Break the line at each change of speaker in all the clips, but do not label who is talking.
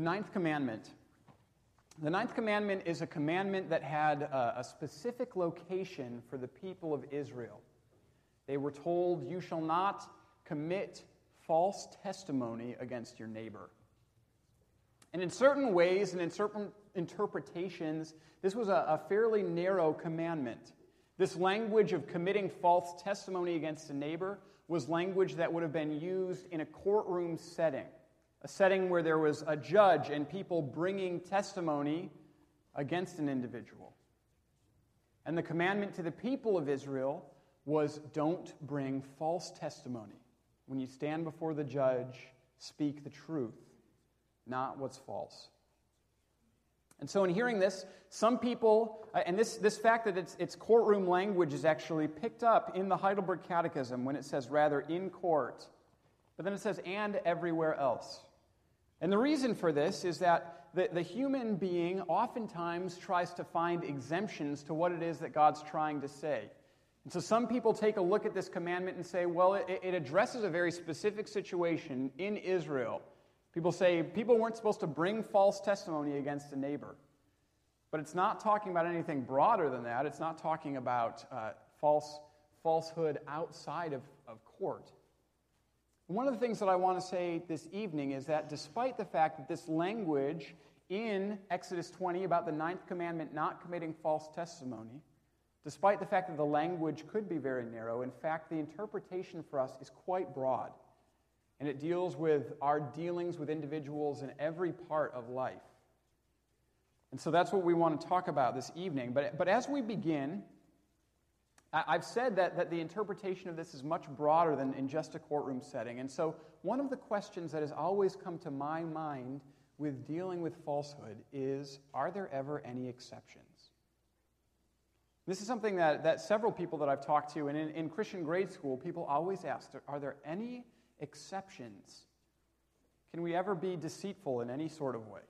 The ninth commandment. The ninth commandment is a commandment that had a, a, specific location for the people of Israel. They were told, You shall not commit false testimony against your neighbor. And in certain ways and in certain interpretations, this was a, a fairly narrow commandment. This language of committing false testimony against a neighbor was language that would have been used in a courtroom setting a setting where there was a judge and people bringing testimony against an individual. And the commandment to the people of Israel was don't bring false testimony. When you stand before the judge, speak the truth, not what's false. And so, in hearing this, some people, uh, and this, this fact that it's, it's courtroom language is actually picked up in the Heidelberg Catechism when it says rather in court, but then it says and everywhere else. And the reason for this is that the, the human being oftentimes tries to find exemptions to what it is that God's trying to say. And so some people take a look at this commandment and say, well, it, it addresses a very specific situation in Israel. People say people weren't supposed to bring false testimony against a neighbor. But it's not talking about anything broader than that. It's not talking about uh, false, falsehood outside of, of court. One of the things that I want to say this evening is that despite the fact that this language in Exodus 20 about the ninth commandment not committing false testimony, despite the fact that the language could be very narrow, in fact, the interpretation for us is quite broad. And it deals with our dealings with individuals in every part of life. And so that's what we want to talk about this evening. But, but as we begin, I've said that, that the interpretation of this is much broader than in just a courtroom setting. And so, one of the questions that has always come to my mind with dealing with falsehood is are there ever any exceptions? This is something that, that several people that I've talked to, and in, in Christian grade school, people always ask are there any exceptions? Can we ever be deceitful in any sort of way?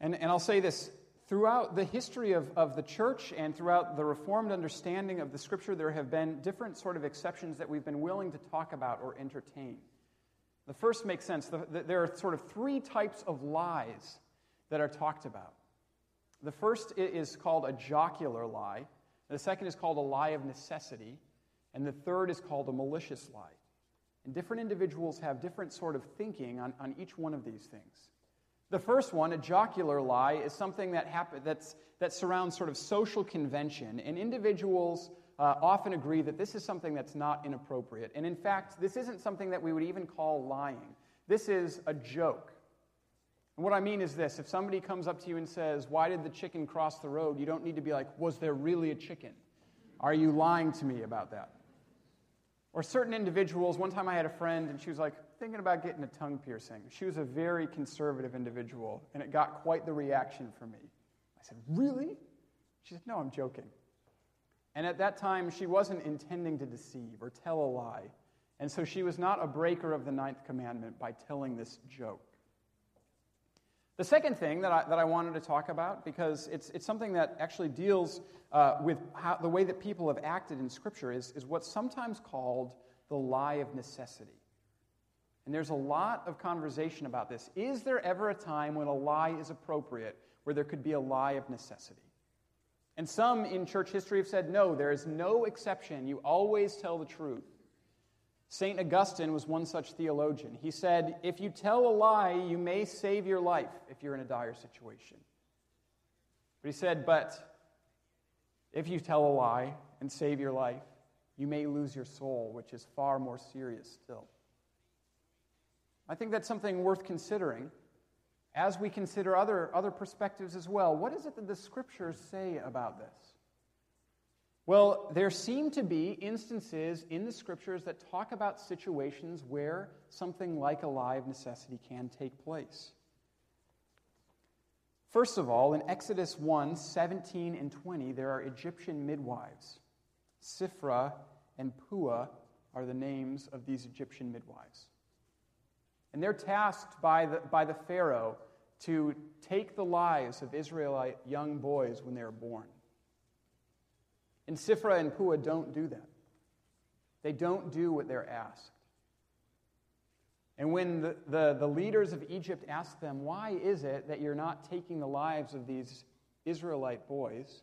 And, and I'll say this Throughout the history of, of the church and throughout the Reformed understanding of the Scripture, there have been different sort of exceptions that we've been willing to talk about or entertain. The first makes sense. The, the, there are sort of three types of lies that are talked about. The first is called a jocular lie, the second is called a lie of necessity, and the third is called a malicious lie. And different individuals have different sort of thinking on, on each one of these things. The first one, a jocular lie, is something that, happen, that surrounds sort of social convention, and individuals uh, often agree that this is something that's not inappropriate. And in fact, this isn't something that we would even call lying. This is a joke. And what I mean is this if somebody comes up to you and says, Why did the chicken cross the road? you don't need to be like, Was there really a chicken? Are you lying to me about that? Or certain individuals, one time I had a friend and she was like, thinking about getting a tongue piercing. She was a very conservative individual, and it got quite the reaction from me. I said, Really? She said, No, I'm joking. And at that time, she wasn't intending to deceive or tell a lie. And so she was not a breaker of the ninth commandment by telling this joke. The second thing that I, that I wanted to talk about, because it's, it's something that actually deals uh, with how, the way that people have acted in Scripture, is, is what's sometimes called the lie of necessity. And there's a lot of conversation about this. Is there ever a time when a lie is appropriate, where there could be a lie of necessity? And some in church history have said, no, there is no exception. You always tell the truth. St. Augustine was one such theologian. He said, if you tell a lie, you may save your life if you're in a dire situation. But he said, but if you tell a lie and save your life, you may lose your soul, which is far more serious still. I think that's something worth considering as we consider other, other perspectives as well. What is it that the scriptures say about this? Well, there seem to be instances in the scriptures that talk about situations where something like a of necessity can take place. First of all, in Exodus 1 17 and 20, there are Egyptian midwives. Shiphrah and Puah are the names of these Egyptian midwives. And they're tasked by the, by the Pharaoh to take the lives of Israelite young boys when they are born. And Shiphrah and Puah don't do that. They don't do what they're asked. And when the, the, the, leaders of Egypt asked them, Why is it that you're not taking the lives of these Israelite boys?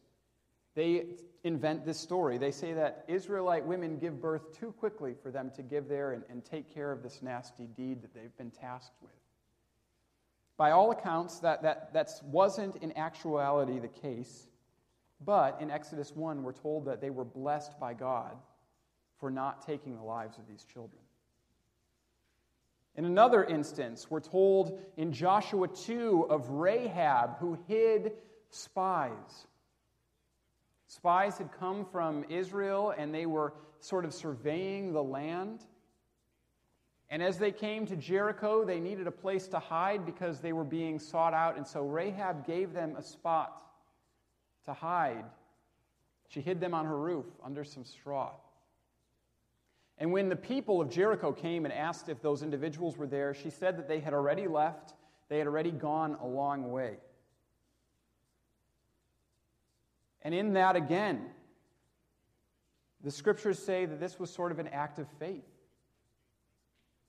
They invent this story. They say that Israelite women give birth too quickly for them to give there and, and take care of this nasty deed that they've been tasked with. By all accounts, that, that that wasn't in actuality the case, but in Exodus 1, we're told that they were blessed by God for not taking the lives of these children. In another instance, we're told in Joshua 2 of Rahab who hid spies. Spies had come from Israel and they were sort of surveying the land. And as they came to Jericho, they needed a place to hide because they were being sought out. And so Rahab gave them a spot to hide. She hid them on her roof under some straw. And when the people of Jericho came and asked if those individuals were there, she said that they had already left, they had already gone a long way. And in that, again, the scriptures say that this was sort of an act of faith.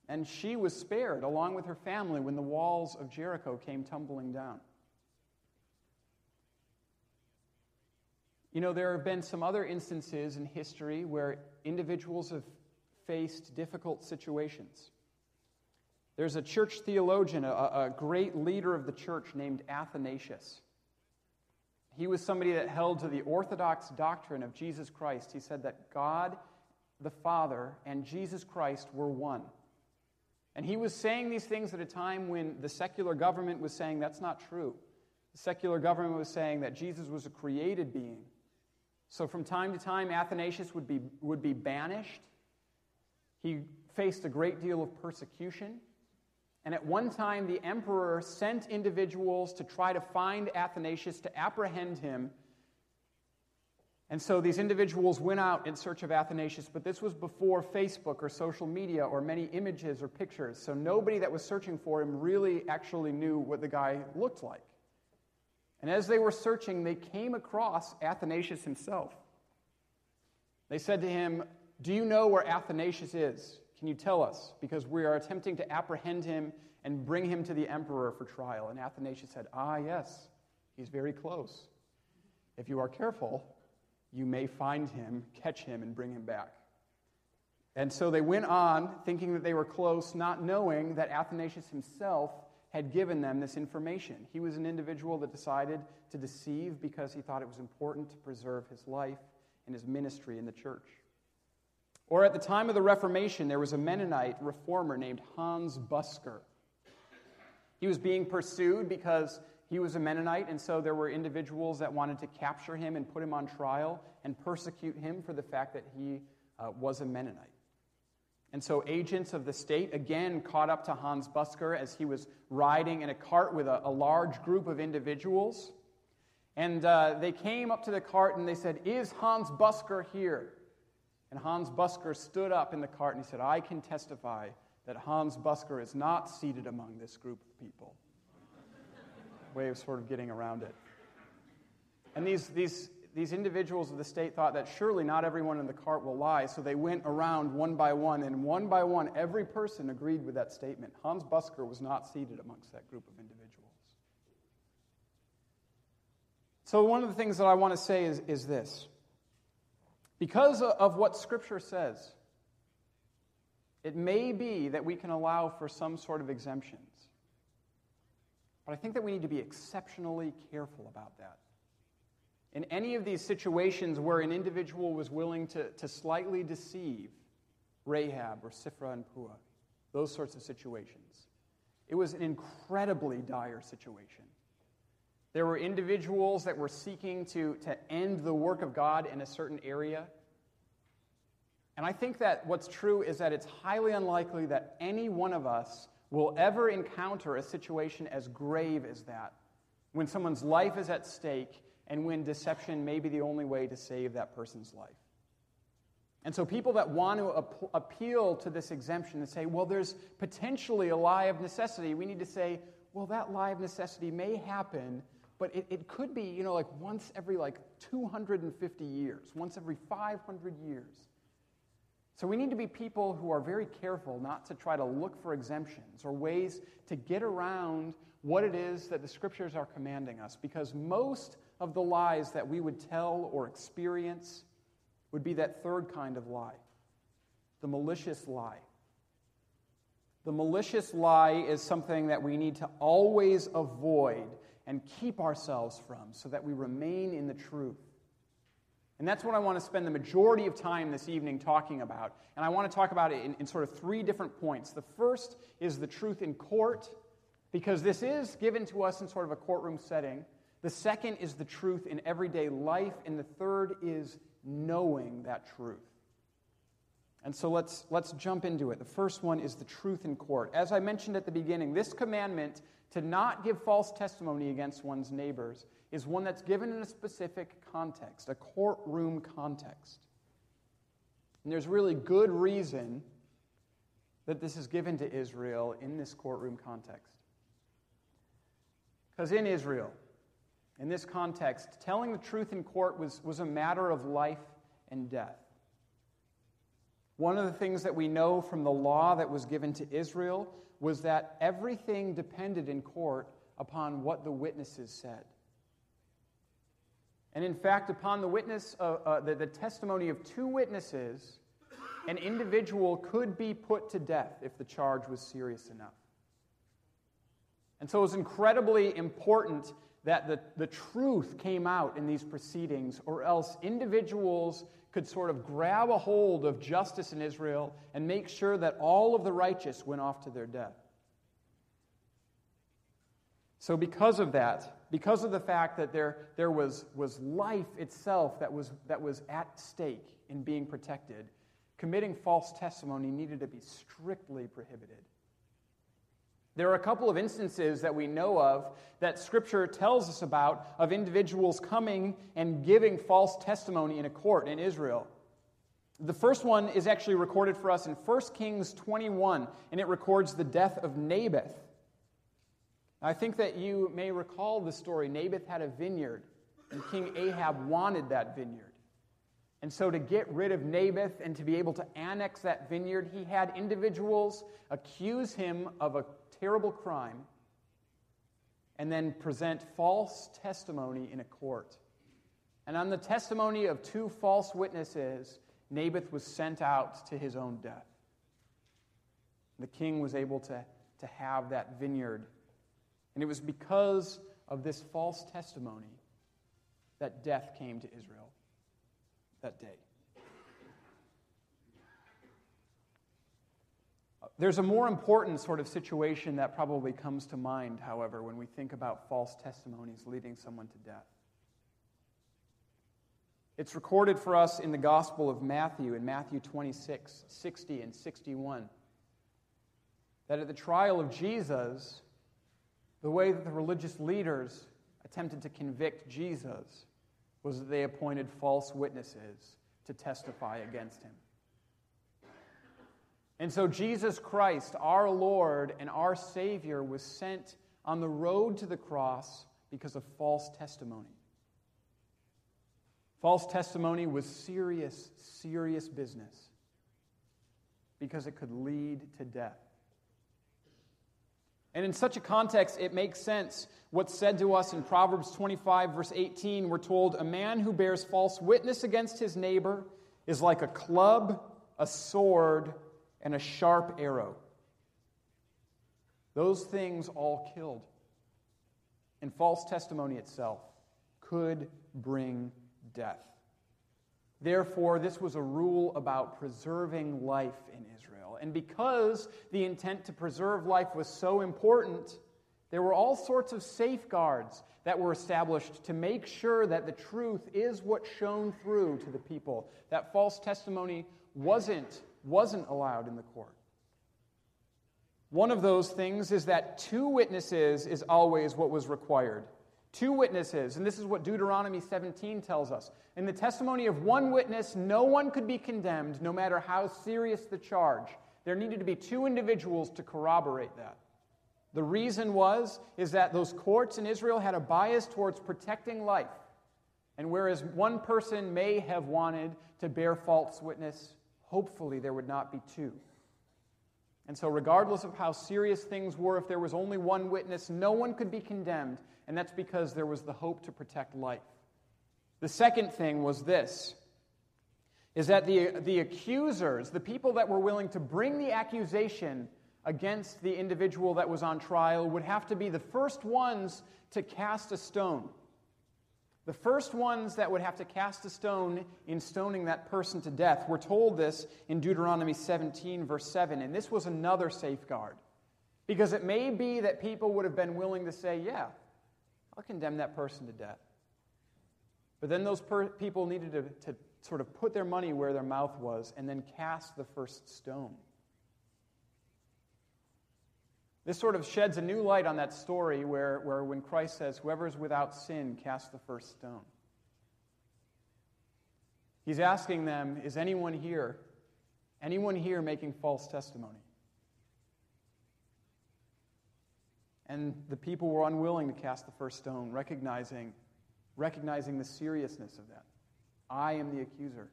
And she was spared along with her family when the walls of Jericho came tumbling down. You know, there have been some other instances in history where individuals have faced difficult situations. There's a church theologian, a, a great leader of the church named Athanasius. He was somebody that held to the orthodox doctrine of Jesus Christ. He said that God, the Father, and Jesus Christ were one. And he was saying these things at a time when the secular government was saying that's not true. The secular government was saying that Jesus was a created being. So from time to time, Athanasius would be, would be banished he faced a great deal of persecution. And at one time, the emperor sent individuals to try to find Athanasius, to apprehend him. And so these individuals went out in search of Athanasius, but this was before Facebook or social media or many images or pictures. So nobody that was searching for him really actually knew what the guy looked like. And as they were searching, they came across Athanasius himself. They said to him, do you know where Athanasius is? Can you tell us? Because we are attempting to apprehend him and bring him to the emperor for trial. And Athanasius said, Ah, yes, he's very close. If you are careful, you may find him, catch him, and bring him back. And so they went on, thinking that they were close, not knowing that Athanasius himself had given them this information. He was an individual that decided to deceive because he thought it was important to preserve his life and his ministry in the church. Or at the time of the Reformation, there was a Mennonite reformer named Hans Busker. He was being pursued because he was a Mennonite, and so there were individuals that wanted to capture him and put him on trial and persecute him for the fact that he uh, was a Mennonite. And so agents of the state again caught up to Hans Busker as he was riding in a cart with a, a large group of individuals. And uh, they came up to the cart and they said, Is Hans Busker here? And Hans Busker stood up in the cart and he said, I can testify that Hans Busker is not seated among this group of people. Way of sort of getting around it. And these, these, these individuals of the state thought that surely not everyone in the cart will lie, so they went around one by one, and one by one, every person agreed with that statement. Hans Busker was not seated amongst that group of individuals. So, one of the things that I want to say is, is this because of what Scripture says, it may be that we can allow for some sort of exemptions. But I think that we need to be exceptionally careful about that. In any of these situations where an individual was willing to, to slightly deceive Rahab or Shiphrah and Puah, those sorts of situations, it was an incredibly dire situation. There were individuals that were seeking to, to end the work of God in a certain area. And I think that what's true is that it's highly unlikely that any one of us will ever encounter a situation as grave as that, when someone's life is at stake and when deception may be the only way to save that person's life. And so, people that want to ap- appeal to this exemption and say, well, there's potentially a lie of necessity, we need to say, well, that lie of necessity may happen but it, it could be, you know, like once every like 250 years, once every 500 years. So we need to be people who are very careful not to try to look for exemptions or ways to get around what it is that the scriptures are commanding us, because most of the lies that we would tell or experience would be that third kind of lie the malicious lie. The malicious lie is something that we need to always avoid and keep ourselves from so that we remain in the truth. And that's what I want to spend the majority of time this evening talking about. And I want to talk about it in, in, sort of three different points. The first is the truth in court, because this is given to us in sort of a courtroom setting. The second is the truth in everyday life. And the third is knowing that truth. And so let's, let's jump into it. The first one is the truth in court. As I mentioned at the beginning, this commandment to not give false testimony against one's neighbors is one that's given in a specific context, a courtroom context. And there's really good reason that this is given to Israel in this courtroom context. Because in Israel, in this context, telling the truth in court was, was a matter of life and death. One of the things that we know from the law that was given to Israel was that everything depended in court upon what the witnesses said. And in fact, upon the witness, uh, uh, the, the testimony of two witnesses, an individual could be put to death if the charge was serious enough. And so it was incredibly important that the, the truth came out in these proceedings, or else individuals could sort of grab a hold of justice in Israel and make sure that all of the righteous went off to their death. So, because of that, because of the fact that there, there was, was life itself that was, that was at stake in being protected, committing false testimony needed to be strictly prohibited. There are a couple of instances that we know of that Scripture tells us about of individuals coming and giving false testimony in a court in Israel. The first one is actually recorded for us in 1 Kings 21, and it records the death of Naboth. I think that you may recall the story. Naboth had a vineyard, and King Ahab wanted that vineyard. And so, to get rid of Naboth and to be able to annex that vineyard, he had individuals accuse him of a terrible crime and then present false testimony in a court. And on the testimony of two false witnesses, Naboth was sent out to his own death. The king was able to, to have that vineyard. And it was because of this false testimony that death came to Israel that day. There's a more important sort of situation that probably comes to mind, however, when we think about false testimonies leading someone to death. It's recorded for us in the Gospel of Matthew, in Matthew 26, 60, and 61, that at the trial of Jesus, the way that the religious leaders attempted to convict Jesus was that they appointed false witnesses to testify against him. And so Jesus Christ, our Lord and our Savior, was sent on the road to the cross because of false testimony. False testimony was serious, serious business because it could lead to death. And in such a context, it makes sense what's said to us in Proverbs 25, verse 18. We're told, A man who bears false witness against his neighbor is like a club, a sword, and a sharp arrow. Those things all killed. And false testimony itself could bring death. Therefore, this was a rule about preserving life in Israel. And because the intent to preserve life was so important, there were all sorts of safeguards that were established to make sure that the truth is what shone through to the people, that false testimony wasn't wasn't allowed in the court. One of those things is that two witnesses is always what was required. Two witnesses, and this is what Deuteronomy 17 tells us. In the testimony of one witness, no one could be condemned, no matter how serious the charge. There needed to be two individuals to corroborate that. The reason was is that those courts in Israel had a bias towards protecting life. And whereas one person may have wanted to bear false witness, hopefully there would not be two. And so, regardless of how serious things were, if there was only one witness, no one could be condemned, and that's because there was the hope to protect life. The second thing was this is that the, the accusers, the people that were willing to bring the accusation against the individual that was on trial, would have to be the first ones to cast a stone. The first ones that would have to cast a stone in stoning that person to death. We're told this in Deuteronomy 17, verse 7, and this was another safeguard. Because it may be that people would have been willing to say, Yeah, I'll condemn that person to death. But then those per- people needed to, to sort of put their money where their mouth was and then cast the first stone. This sort of sheds a new light on that story where, where when Christ says, Whoever is without sin, cast the first stone. He's asking them, Is anyone here? Anyone here making false testimony? And the people were unwilling to cast the first stone, recognizing, recognizing the seriousness of that. I am the accuser.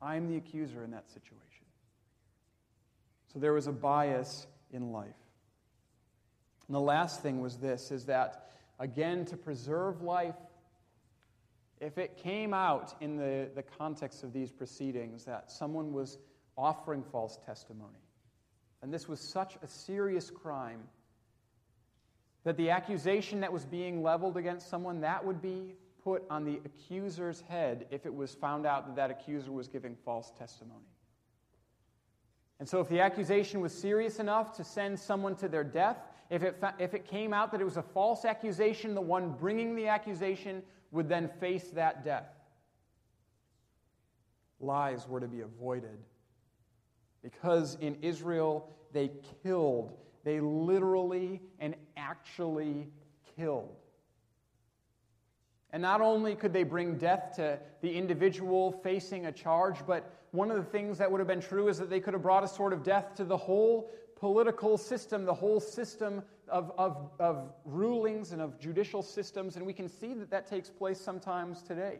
I am the accuser in that situation. So there was a bias in life. And the last thing was this is that, again, to preserve life, if it came out in the, the context of these proceedings that someone was offering false testimony, and this was such a serious crime that the accusation that was being leveled against someone that would be put on the accuser's head if it was found out that that accuser was giving false testimony. And so if the accusation was serious enough to send someone to their death if it, if it came out that it was a false accusation, the one bringing the accusation would then face that death. Lies were to be avoided. Because in Israel, they killed. They literally and actually killed. And not only could they bring death to the individual facing a charge, but one of the things that would have been true is that they could have brought a sort of death to the whole political system, the whole system of, of, of rulings and of judicial systems, and we can see that that takes place sometimes today.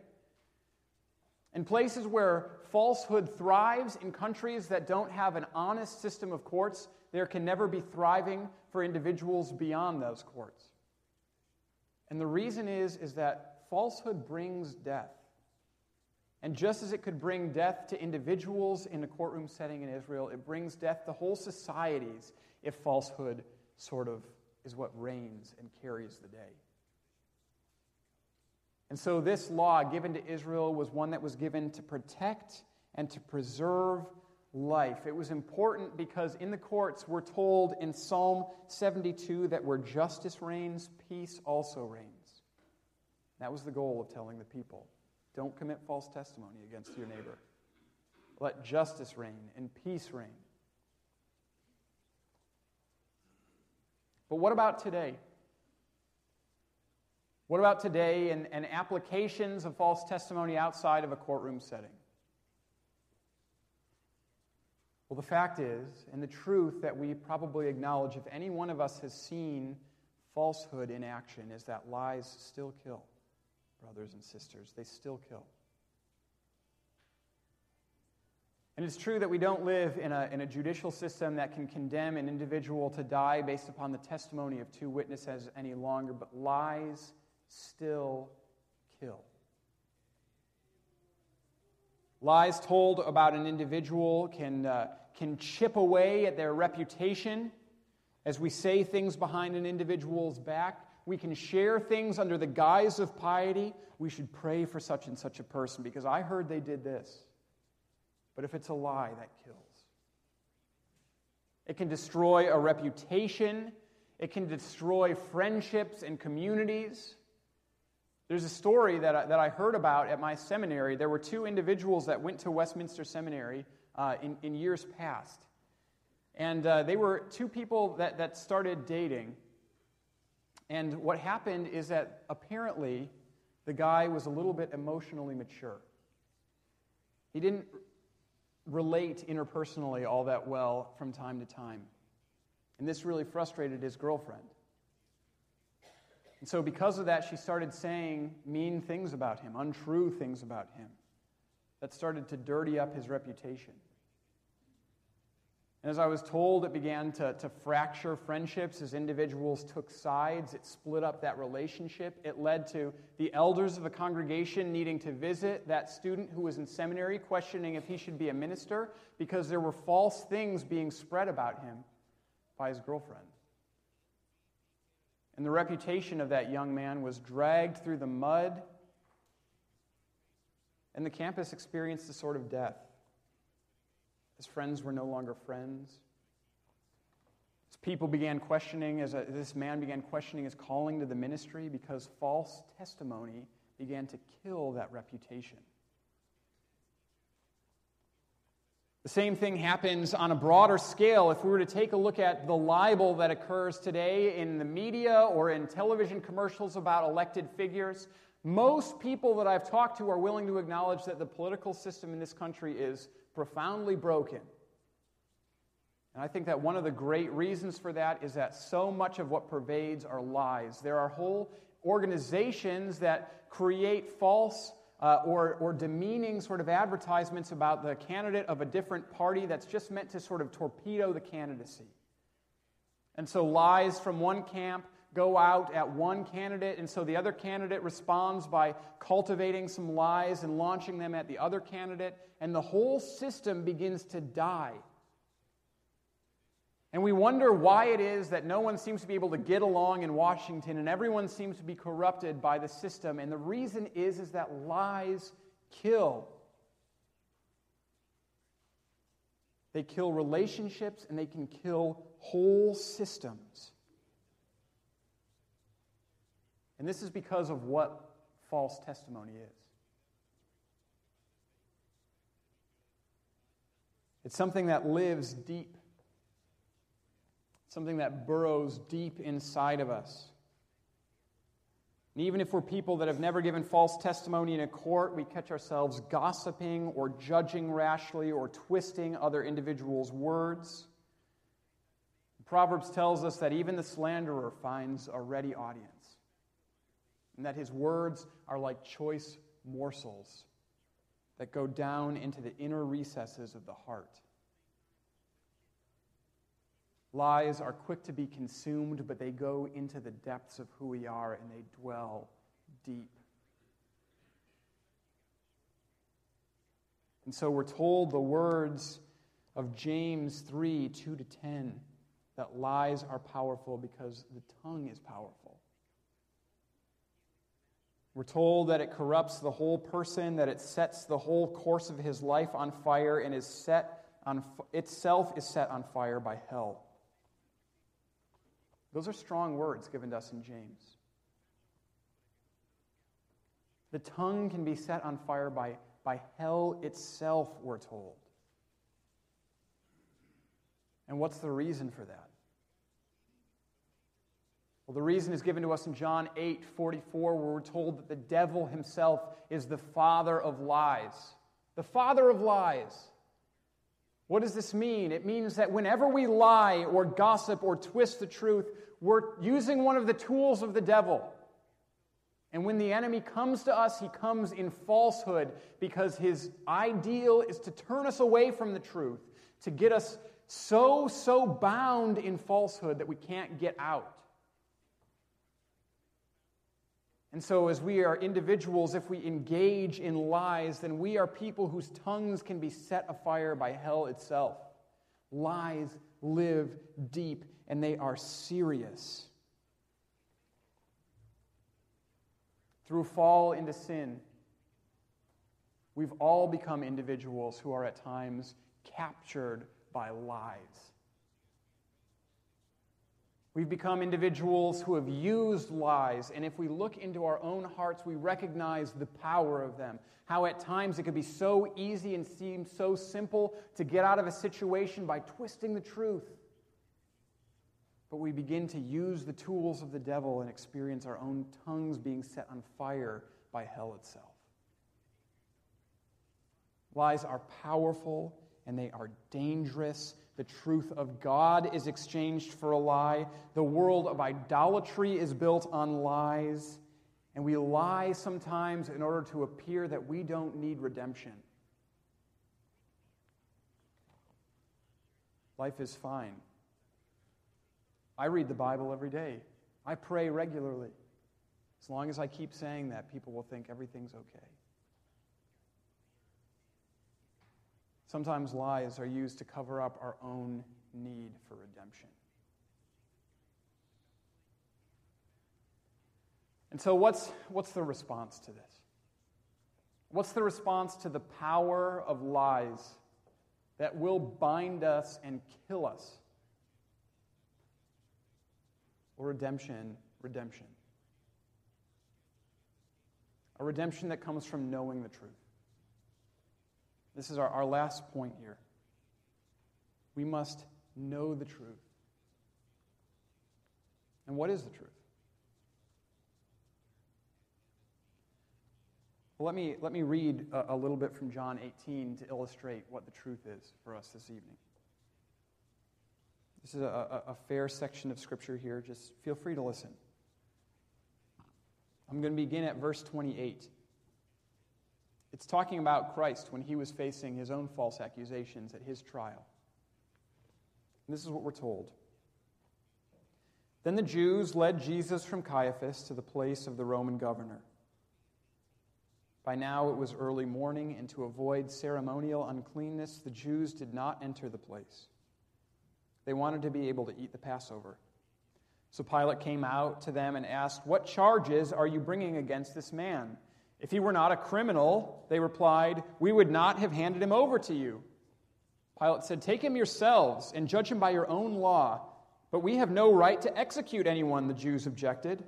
In places where falsehood thrives, in countries that don't have an honest system of courts, there can never be thriving for individuals beyond those courts. And the reason is, is that falsehood brings death. And just as it could bring death to individuals in a courtroom setting in Israel, it brings death to whole societies if falsehood sort of is what reigns and carries the day. And so, this law given to Israel was one that was given to protect and to preserve life. It was important because in the courts, we're told in Psalm 72 that where justice reigns, peace also reigns. That was the goal of telling the people. Don't commit false testimony against your neighbor. Let justice reign and peace reign. But what about today? What about today and, and applications of false testimony outside of a courtroom setting? Well, the fact is, and the truth that we probably acknowledge if any one of us has seen falsehood in action, is that lies still kill brothers and sisters. They still kill. And it's true that we don't live in a, in a judicial system that can condemn an individual to die based upon the testimony of two witnesses any longer, but lies still kill. Lies told about an individual can, uh, can chip away at their reputation as we say things behind an individual's back we can share things under the guise of piety. We should pray for such and such a person because I heard they did this. But if it's a lie, that kills. It can destroy a reputation, it can destroy friendships and communities. There's a story that I, that I heard about at my seminary. There were two individuals that went to Westminster Seminary uh, in, in years past. And uh, they were two people that, that started dating. And what happened is that apparently the guy was a little bit emotionally mature. He didn't relate interpersonally all that well from time to time. And this really frustrated his girlfriend. And so, because of that, she started saying mean things about him, untrue things about him, that started to dirty up his reputation. And as I was told, it began to, to fracture friendships as individuals took sides. It split up that relationship. It led to the elders of the congregation needing to visit that student who was in seminary, questioning if he should be a minister because there were false things being spread about him by his girlfriend. And the reputation of that young man was dragged through the mud, and the campus experienced a sort of death. His friends were no longer friends. As people began questioning, as a, this man began questioning his calling to the ministry because false testimony began to kill that reputation. The same thing happens on a broader scale. If we were to take a look at the libel that occurs today in the media or in television commercials about elected figures, most people that I've talked to are willing to acknowledge that the political system in this country is profoundly broken. And I think that one of the great reasons for that is that so much of what pervades are lies. There are whole organizations that create false uh, or, or demeaning sort of advertisements about the candidate of a different party that's just meant to sort of torpedo the candidacy. And so lies from one camp go out at one candidate, and so the other candidate responds by cultivating some lies and launching them at the other candidate, and the whole system begins to die. And we wonder why it is that no one seems to be able to get along in Washington and everyone seems to be corrupted by the system. And the reason is, is that lies kill. They kill relationships and they can kill whole systems. And this is because of what false testimony is. It's something that lives deep, something that burrows deep inside of us. And even if we're people that have never given false testimony in a court, we catch ourselves gossiping or judging rashly or twisting other individuals' words. Proverbs tells us that even the slanderer finds a ready audience and that his words are like choice morsels that go down into the inner recesses of the heart. Lies are quick to be consumed, but they go into the depths of who we are and they dwell deep. And so we're told the words of James 3 2 to 10 that lies are powerful because the tongue is powerful. We're told that it corrupts the whole person, that it sets the whole course of his life on fire, and is set on, itself is set on fire by hell. Those are strong words given to us in James. The tongue can be set on fire by, by hell itself, we're told. And what's the reason for that? Well, the reason is given to us in John 8 44, where we're told that the devil himself is the father of lies. The father of lies. What does this mean? It means that whenever we lie or gossip or twist the truth, we're using one of the tools of the devil. And when the enemy comes to us, he comes in falsehood because his ideal is to turn us away from the truth, to get us so, so bound in falsehood that we can't get out. And so, as we are individuals, if we engage in lies, then we are people whose tongues can be set afire by hell itself. Lies live deep and they are serious. Through fall into sin, we've all become individuals who are at times captured by lies. We've become individuals who have used lies, and if we look into our own hearts, we recognize the power of them. How at times it could be so easy and seem so simple to get out of a situation by twisting the truth. But we begin to use the tools of the devil and experience our own tongues being set on fire by hell itself. Lies are powerful and they are dangerous the truth of God is exchanged for a lie. The world of idolatry is built on lies. And we lie sometimes in order to appear that we don't need redemption. Life is fine. I read the Bible every day. I pray regularly. As long as I keep saying that, people will think everything's okay. Sometimes lies are used to cover up our own need for redemption. And so, what's, what's the response to this? What's the response to the power of lies that will bind us and kill us? Or redemption, redemption. A redemption that comes from knowing the truth. This is our, our last point here. We must know the truth. And what is the truth? Well, let me, let me read a, a little bit from John 18 to illustrate what the truth is for us this evening. This is a, a, a fair section of Scripture here. Just feel free to listen. I'm going to begin at verse 28. It's talking about Christ when he was facing his own false accusations at his trial. And this is what we're told. Then the Jews led Jesus from Caiaphas to the place of the Roman governor. By now it was early morning, and to avoid ceremonial uncleanness, the Jews did not enter the place. They wanted to be able to eat the Passover. So Pilate came out to them and asked, What charges are you bringing against this man? If he were not a criminal, they replied, we would not have handed him over to you. Pilate said, Take him yourselves and judge him by your own law. But we have no right to execute anyone, the Jews objected.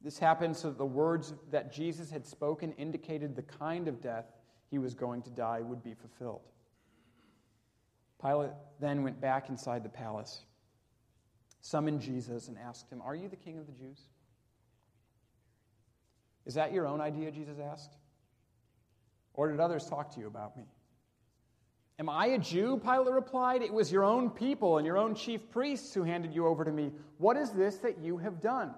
This happened so that the words that Jesus had spoken indicated the kind of death he was going to die would be fulfilled. Pilate then went back inside the palace, summoned Jesus, and asked him, Are you the king of the Jews? Is that your own idea? Jesus asked. Or did others talk to you about me? Am I a Jew? Pilate replied. It was your own people and your own chief priests who handed you over to me. What is this that you have done?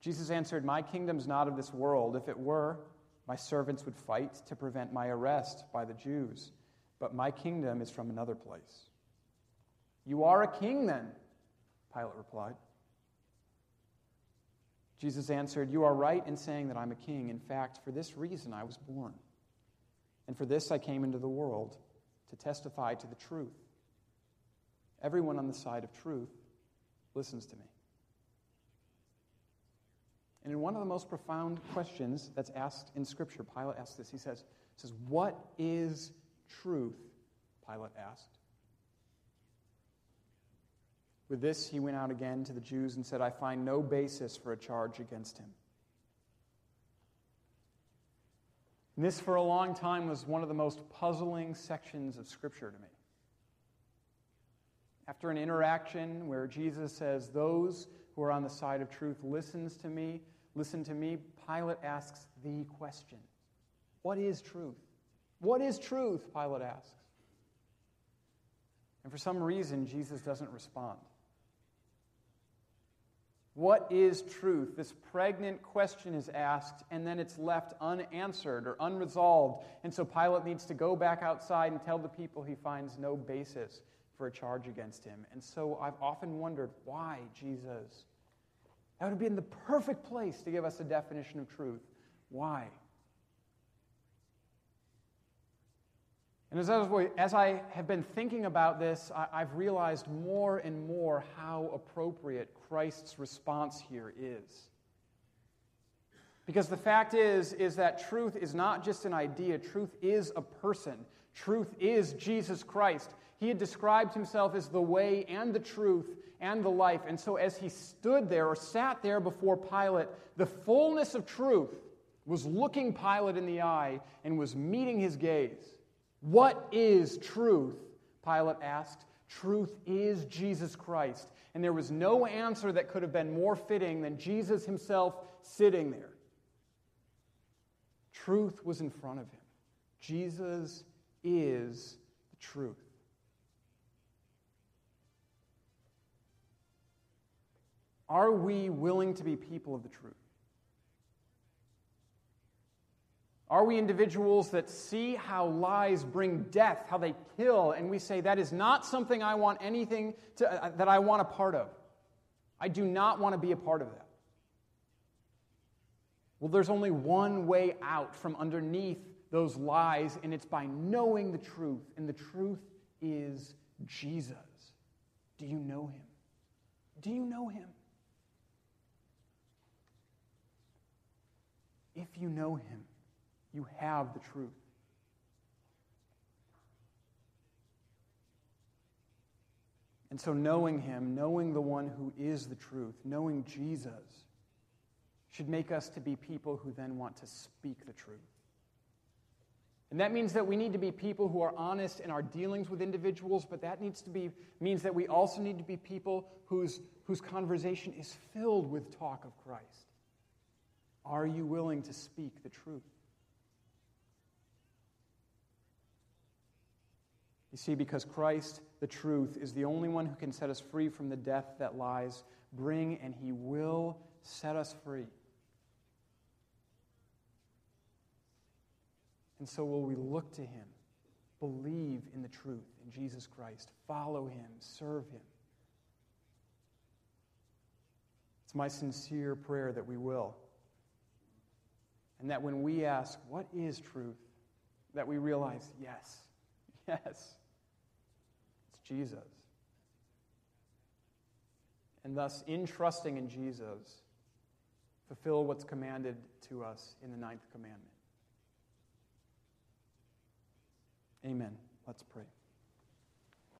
Jesus answered, My kingdom's not of this world. If it were, my servants would fight to prevent my arrest by the Jews. But my kingdom is from another place. You are a king, then, Pilate replied. Jesus answered, You are right in saying that I'm a king. In fact, for this reason I was born. And for this I came into the world, to testify to the truth. Everyone on the side of truth listens to me. And in one of the most profound questions that's asked in Scripture, Pilate asks this. He says, says What is truth? Pilate asked. With this, he went out again to the Jews and said, I find no basis for a charge against him. And this, for a long time, was one of the most puzzling sections of Scripture to me. After an interaction where Jesus says, Those who are on the side of truth listens to me, listen to me, Pilate asks the question What is truth? What is truth? Pilate asks. And for some reason, Jesus doesn't respond. What is truth? This pregnant question is asked, and then it's left unanswered or unresolved. And so Pilate needs to go back outside and tell the people he finds no basis for a charge against him. And so I've often wondered why Jesus? That would have been the perfect place to give us a definition of truth. Why? And as I, was, as I, have been thinking about this, I, have realized more and more how appropriate Christ's response here is. Because the fact is, is that truth is not just an idea, truth is a person. Truth is Jesus Christ. He had described himself as the way and the truth and the life. And so, as he stood there or sat there before Pilate, the fullness of truth was looking Pilate in the eye and was meeting his gaze. What is truth? Pilate asked. Truth is Jesus Christ. And there was no answer that could have been more fitting than Jesus himself sitting there. Truth was in front of him. Jesus is the truth. Are we willing to be people of the truth? Are we individuals that see how lies bring death, how they kill, and we say, that is not something I want anything to, uh, that I want a part of? I do not want to be a part of that. Well, there's only one way out from underneath those lies, and it's by knowing the truth. And the truth is Jesus. Do you know him? Do you know him? If you know him, you have the truth. And so, knowing him, knowing the one who is the truth, knowing Jesus, should make us to be people who then want to speak the truth. And that means that we need to be people who are honest in our dealings with individuals, but that needs to be means that we also need to be people whose, whose conversation is filled with talk of Christ. Are you willing to speak the truth? You see, because Christ, the truth, is the only one who can set us free from the death that lies, bring and he will set us free. And so will we look to him, believe in the truth in Jesus Christ, follow him, serve him. It's my sincere prayer that we will. And that when we ask, What is truth? that we realize, Yes, yes, Jesus. And thus, in trusting in Jesus, fulfill what's commanded to us in the ninth commandment. Amen. Let's pray.